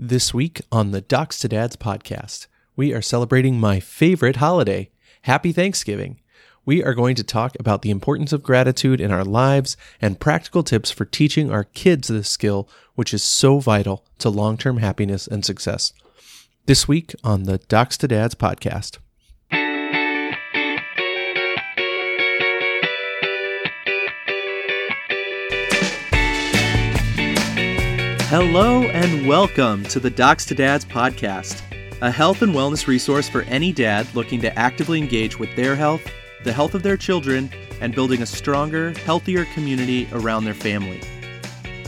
This week on the Docs to Dads podcast, we are celebrating my favorite holiday, Happy Thanksgiving. We are going to talk about the importance of gratitude in our lives and practical tips for teaching our kids this skill, which is so vital to long term happiness and success. This week on the Docs to Dads podcast. Hello and welcome to the Docs to Dads podcast, a health and wellness resource for any dad looking to actively engage with their health, the health of their children, and building a stronger, healthier community around their family.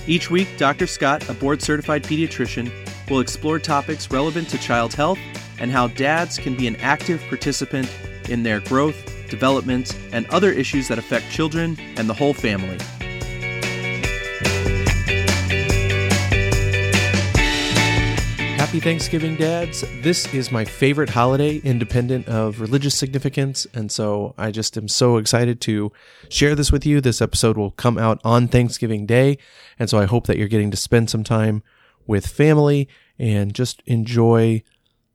Each week, Dr. Scott, a board certified pediatrician, will explore topics relevant to child health and how dads can be an active participant in their growth, development, and other issues that affect children and the whole family. Happy Thanksgiving, dads. This is my favorite holiday, independent of religious significance. And so I just am so excited to share this with you. This episode will come out on Thanksgiving Day. And so I hope that you're getting to spend some time with family and just enjoy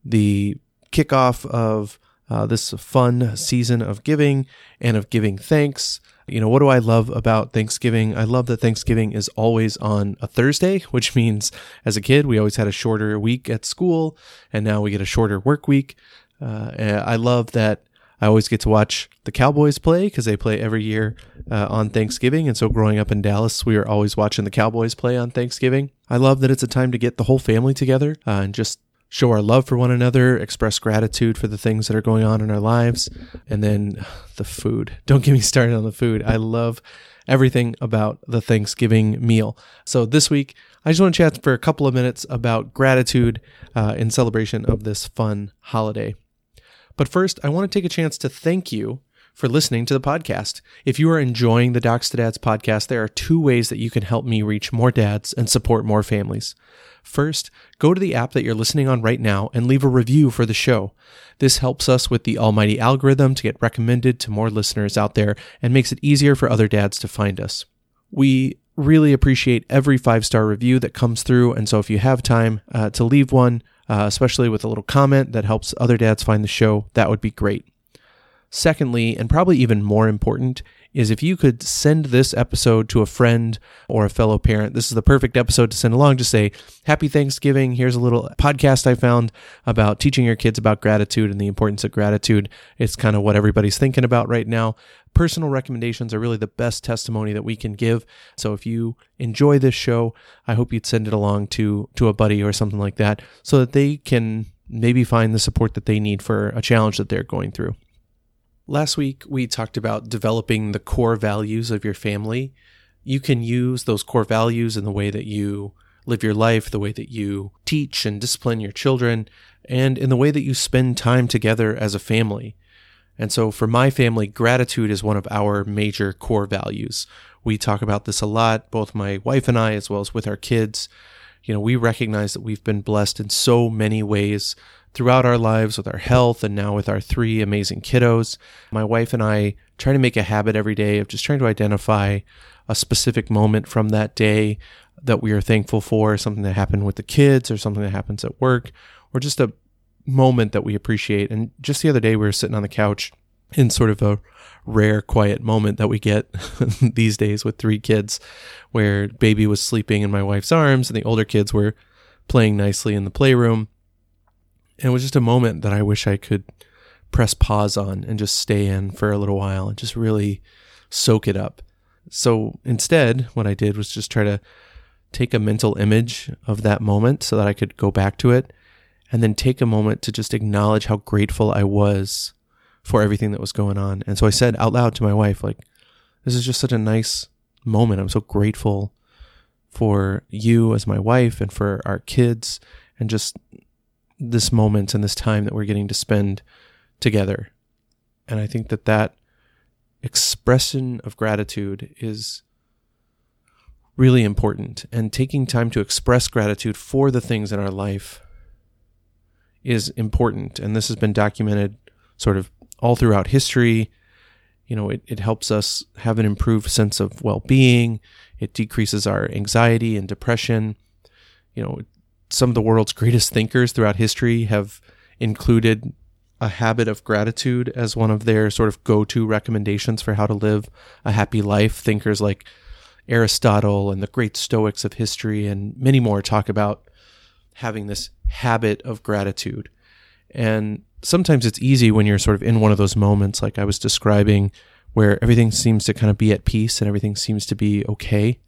the kickoff of uh, this fun season of giving and of giving thanks. You know, what do I love about Thanksgiving? I love that Thanksgiving is always on a Thursday, which means as a kid, we always had a shorter week at school, and now we get a shorter work week. Uh, I love that I always get to watch the Cowboys play because they play every year uh, on Thanksgiving. And so growing up in Dallas, we were always watching the Cowboys play on Thanksgiving. I love that it's a time to get the whole family together uh, and just show our love for one another, express gratitude for the things that are going on in our lives, and then the food. Don't get me started on the food. I love everything about the Thanksgiving meal. So this week, I just want to chat for a couple of minutes about gratitude uh, in celebration of this fun holiday. But first, I want to take a chance to thank you for listening to the podcast. If you are enjoying the Docs to Dads podcast, there are two ways that you can help me reach more dads and support more families. First, go to the app that you're listening on right now and leave a review for the show. This helps us with the almighty algorithm to get recommended to more listeners out there and makes it easier for other dads to find us. We really appreciate every five star review that comes through. And so if you have time uh, to leave one, uh, especially with a little comment that helps other dads find the show, that would be great. Secondly, and probably even more important, is if you could send this episode to a friend or a fellow parent. This is the perfect episode to send along. Just say, Happy Thanksgiving. Here's a little podcast I found about teaching your kids about gratitude and the importance of gratitude. It's kind of what everybody's thinking about right now. Personal recommendations are really the best testimony that we can give. So if you enjoy this show, I hope you'd send it along to to a buddy or something like that so that they can maybe find the support that they need for a challenge that they're going through. Last week, we talked about developing the core values of your family. You can use those core values in the way that you live your life, the way that you teach and discipline your children, and in the way that you spend time together as a family. And so, for my family, gratitude is one of our major core values. We talk about this a lot, both my wife and I, as well as with our kids. You know, we recognize that we've been blessed in so many ways throughout our lives with our health and now with our three amazing kiddos. My wife and I try to make a habit every day of just trying to identify a specific moment from that day that we are thankful for, something that happened with the kids or something that happens at work or just a moment that we appreciate. And just the other day, we were sitting on the couch in sort of a rare quiet moment that we get these days with three kids where baby was sleeping in my wife's arms and the older kids were playing nicely in the playroom and it was just a moment that I wish I could press pause on and just stay in for a little while and just really soak it up. So instead, what I did was just try to take a mental image of that moment so that I could go back to it and then take a moment to just acknowledge how grateful I was for everything that was going on. And so I said out loud to my wife, like, this is just such a nice moment. I'm so grateful for you as my wife and for our kids and just this moment and this time that we're getting to spend together. And I think that that expression of gratitude is really important. And taking time to express gratitude for the things in our life is important. And this has been documented sort of all throughout history. You know, it, it helps us have an improved sense of well being, it decreases our anxiety and depression. You know, some of the world's greatest thinkers throughout history have included a habit of gratitude as one of their sort of go to recommendations for how to live a happy life. Thinkers like Aristotle and the great Stoics of history and many more talk about having this habit of gratitude. And sometimes it's easy when you're sort of in one of those moments, like I was describing, where everything seems to kind of be at peace and everything seems to be okay.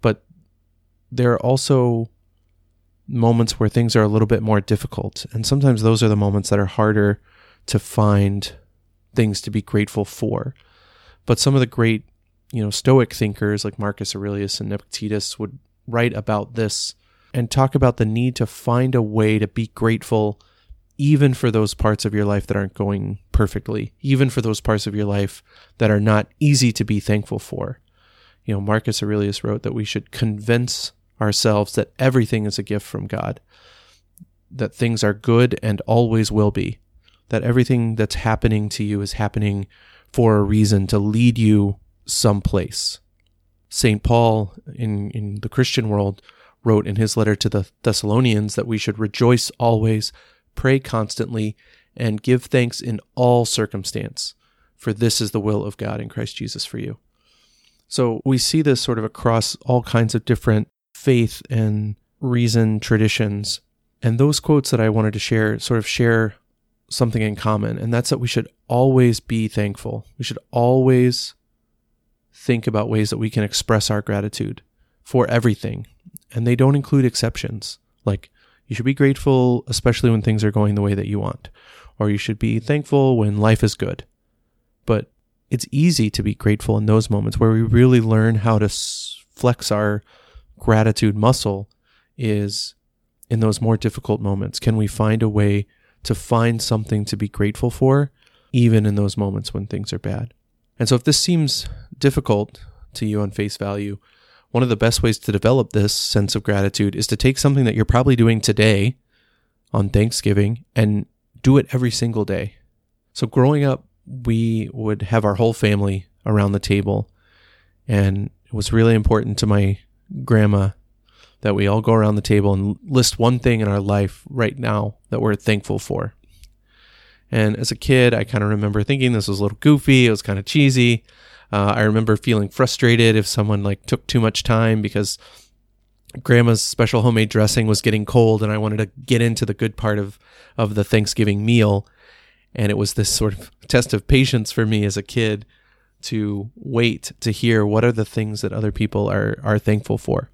But there are also moments where things are a little bit more difficult. And sometimes those are the moments that are harder to find things to be grateful for. But some of the great, you know, Stoic thinkers like Marcus Aurelius and Epictetus would write about this and talk about the need to find a way to be grateful even for those parts of your life that aren't going perfectly, even for those parts of your life that are not easy to be thankful for. You know, Marcus Aurelius wrote that we should convince ourselves that everything is a gift from God, that things are good and always will be, that everything that's happening to you is happening for a reason to lead you someplace. St. Paul in, in the Christian world wrote in his letter to the Thessalonians that we should rejoice always, pray constantly, and give thanks in all circumstance, for this is the will of God in Christ Jesus for you. So we see this sort of across all kinds of different faith and reason traditions. And those quotes that I wanted to share sort of share something in common, and that's that we should always be thankful. We should always think about ways that we can express our gratitude for everything. And they don't include exceptions. Like, you should be grateful, especially when things are going the way that you want, or you should be thankful when life is good. But it's easy to be grateful in those moments where we really learn how to flex our gratitude muscle is in those more difficult moments. Can we find a way to find something to be grateful for, even in those moments when things are bad? And so, if this seems difficult to you on face value, one of the best ways to develop this sense of gratitude is to take something that you're probably doing today on Thanksgiving and do it every single day. So, growing up, we would have our whole family around the table, and it was really important to my grandma that we all go around the table and list one thing in our life right now that we're thankful for. And as a kid, I kind of remember thinking this was a little goofy. It was kind of cheesy. Uh, I remember feeling frustrated if someone like took too much time because grandma's special homemade dressing was getting cold and I wanted to get into the good part of, of the Thanksgiving meal. And it was this sort of test of patience for me as a kid to wait to hear what are the things that other people are are thankful for.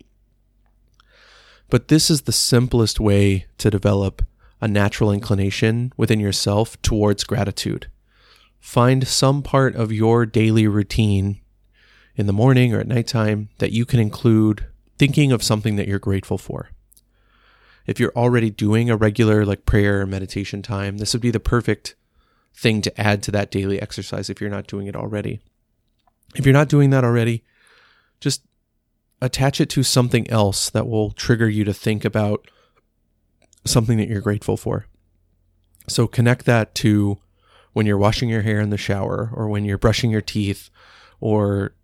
But this is the simplest way to develop a natural inclination within yourself towards gratitude. Find some part of your daily routine in the morning or at nighttime that you can include thinking of something that you're grateful for. If you're already doing a regular like prayer or meditation time, this would be the perfect thing to add to that daily exercise if you're not doing it already. If you're not doing that already, just attach it to something else that will trigger you to think about something that you're grateful for. So connect that to when you're washing your hair in the shower or when you're brushing your teeth or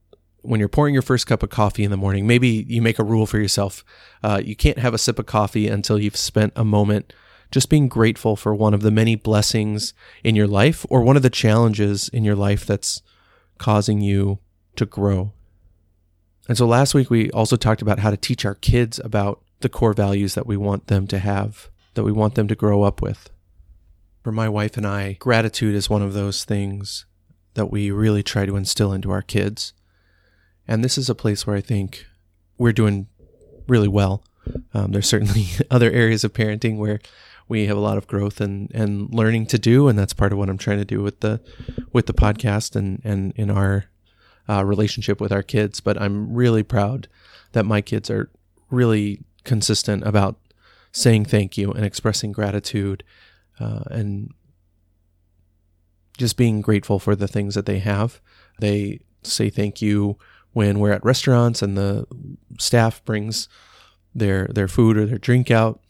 when you're pouring your first cup of coffee in the morning. Maybe you make a rule for yourself. Uh, you can't have a sip of coffee until you've spent a moment just being grateful for one of the many blessings in your life or one of the challenges in your life that's causing you to grow. And so last week we also talked about how to teach our kids about the core values that we want them to have, that we want them to grow up with. For my wife and I, gratitude is one of those things that we really try to instill into our kids. And this is a place where I think we're doing really well. Um, there's certainly other areas of parenting where we have a lot of growth and, and learning to do, and that's part of what I'm trying to do with the with the podcast and and in our uh, relationship with our kids. But I'm really proud that my kids are really consistent about saying thank you and expressing gratitude uh, and just being grateful for the things that they have. They say thank you when we're at restaurants and the staff brings their their food or their drink out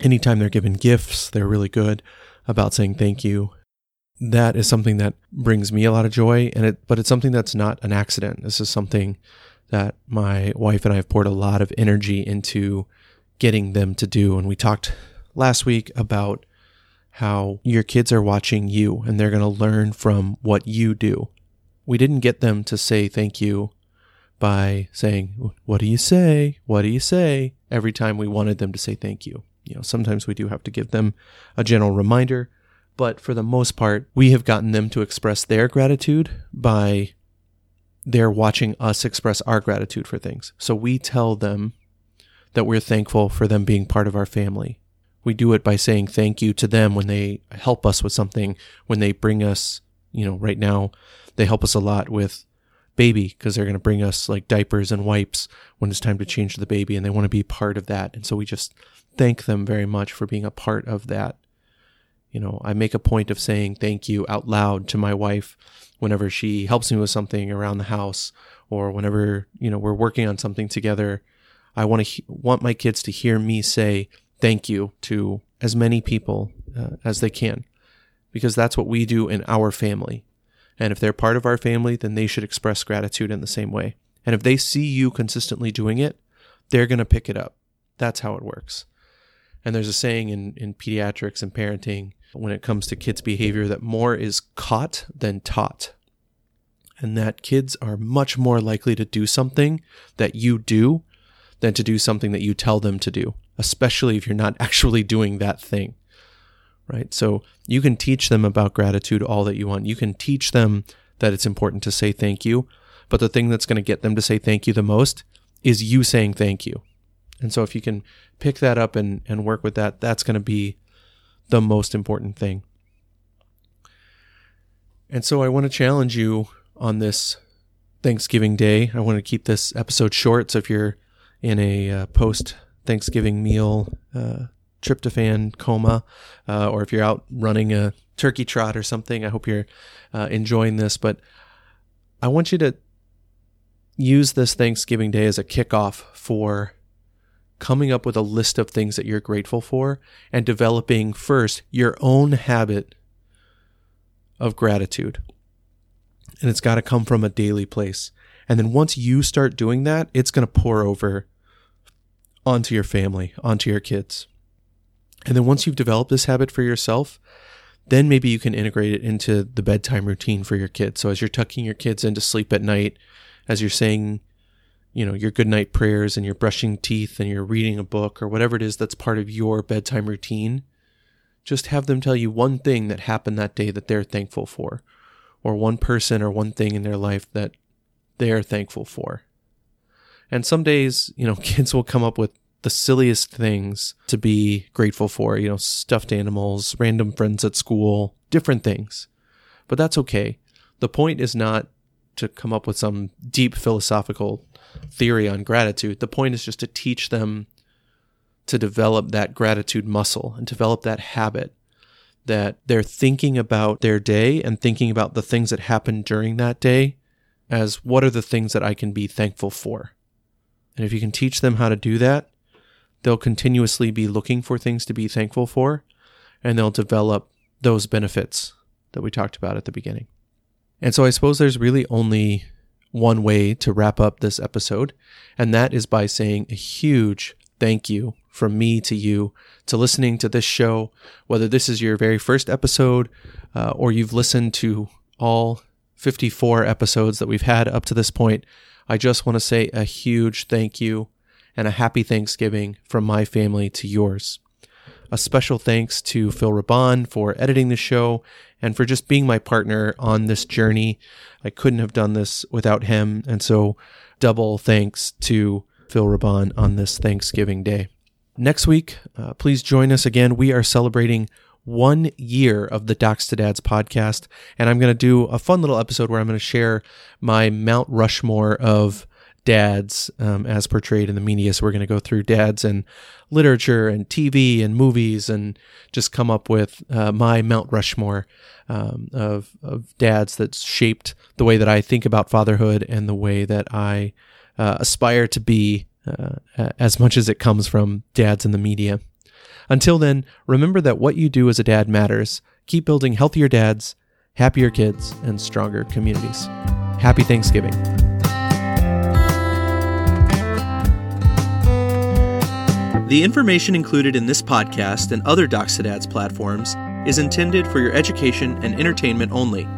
anytime they're given gifts, they're really good about saying thank you. That is something that brings me a lot of joy, and it, but it's something that's not an accident. This is something that my wife and I have poured a lot of energy into getting them to do. And we talked last week about how your kids are watching you and they're going to learn from what you do. We didn't get them to say thank you by saying, What do you say? What do you say? every time we wanted them to say thank you. You know, sometimes we do have to give them a general reminder, but for the most part, we have gotten them to express their gratitude by their watching us express our gratitude for things. So we tell them that we're thankful for them being part of our family. We do it by saying thank you to them when they help us with something, when they bring us, you know, right now, they help us a lot with baby because they're going to bring us like diapers and wipes when it's time to change the baby and they want to be part of that. And so we just thank them very much for being a part of that. You know, I make a point of saying thank you out loud to my wife whenever she helps me with something around the house or whenever, you know, we're working on something together. I want to he- want my kids to hear me say thank you to as many people uh, as they can because that's what we do in our family. And if they're part of our family, then they should express gratitude in the same way. And if they see you consistently doing it, they're going to pick it up. That's how it works. And there's a saying in, in pediatrics and parenting when it comes to kids' behavior that more is caught than taught. And that kids are much more likely to do something that you do than to do something that you tell them to do, especially if you're not actually doing that thing. Right? So you can teach them about gratitude all that you want. You can teach them that it's important to say thank you. But the thing that's going to get them to say thank you the most is you saying thank you. And so if you can pick that up and, and work with that, that's going to be the most important thing. And so I want to challenge you on this Thanksgiving Day. I want to keep this episode short. So if you're in a uh, post Thanksgiving meal uh, tryptophan coma, uh, or if you're out running a turkey trot or something, I hope you're uh, enjoying this. But I want you to use this Thanksgiving Day as a kickoff for coming up with a list of things that you're grateful for and developing first your own habit of gratitude. And it's got to come from a daily place. And then once you start doing that, it's going to pour over onto your family, onto your kids. And then once you've developed this habit for yourself, then maybe you can integrate it into the bedtime routine for your kids. So as you're tucking your kids into sleep at night, as you're saying you know, your good night prayers and you're brushing teeth and you're reading a book or whatever it is that's part of your bedtime routine, just have them tell you one thing that happened that day that they're thankful for, or one person or one thing in their life that they're thankful for. And some days, you know, kids will come up with the silliest things to be grateful for, you know, stuffed animals, random friends at school, different things. But that's okay. The point is not to come up with some deep philosophical theory on gratitude. The point is just to teach them to develop that gratitude muscle and develop that habit that they're thinking about their day and thinking about the things that happened during that day as what are the things that I can be thankful for. And if you can teach them how to do that, they'll continuously be looking for things to be thankful for and they'll develop those benefits that we talked about at the beginning. And so I suppose there's really only one way to wrap up this episode, and that is by saying a huge thank you from me to you to listening to this show, whether this is your very first episode uh, or you've listened to all 54 episodes that we've had up to this point. I just want to say a huge thank you and a happy Thanksgiving from my family to yours. A special thanks to Phil Raban for editing the show and for just being my partner on this journey. I couldn't have done this without him. And so, double thanks to Phil Raban on this Thanksgiving Day. Next week, uh, please join us again. We are celebrating one year of the Docs to Dads podcast, and I'm going to do a fun little episode where I'm going to share my Mount Rushmore of dads um, as portrayed in the media. So we're going to go through dads and literature and TV and movies and just come up with uh, my Mount Rushmore um, of, of dads that shaped the way that I think about fatherhood and the way that I uh, aspire to be uh, as much as it comes from dads in the media. Until then, remember that what you do as a dad matters. Keep building healthier dads, happier kids, and stronger communities. Happy Thanksgiving. The information included in this podcast and other to platforms is intended for your education and entertainment only.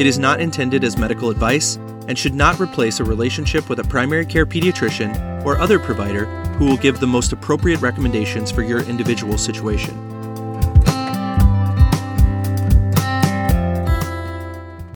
It is not intended as medical advice and should not replace a relationship with a primary care pediatrician or other provider who will give the most appropriate recommendations for your individual situation.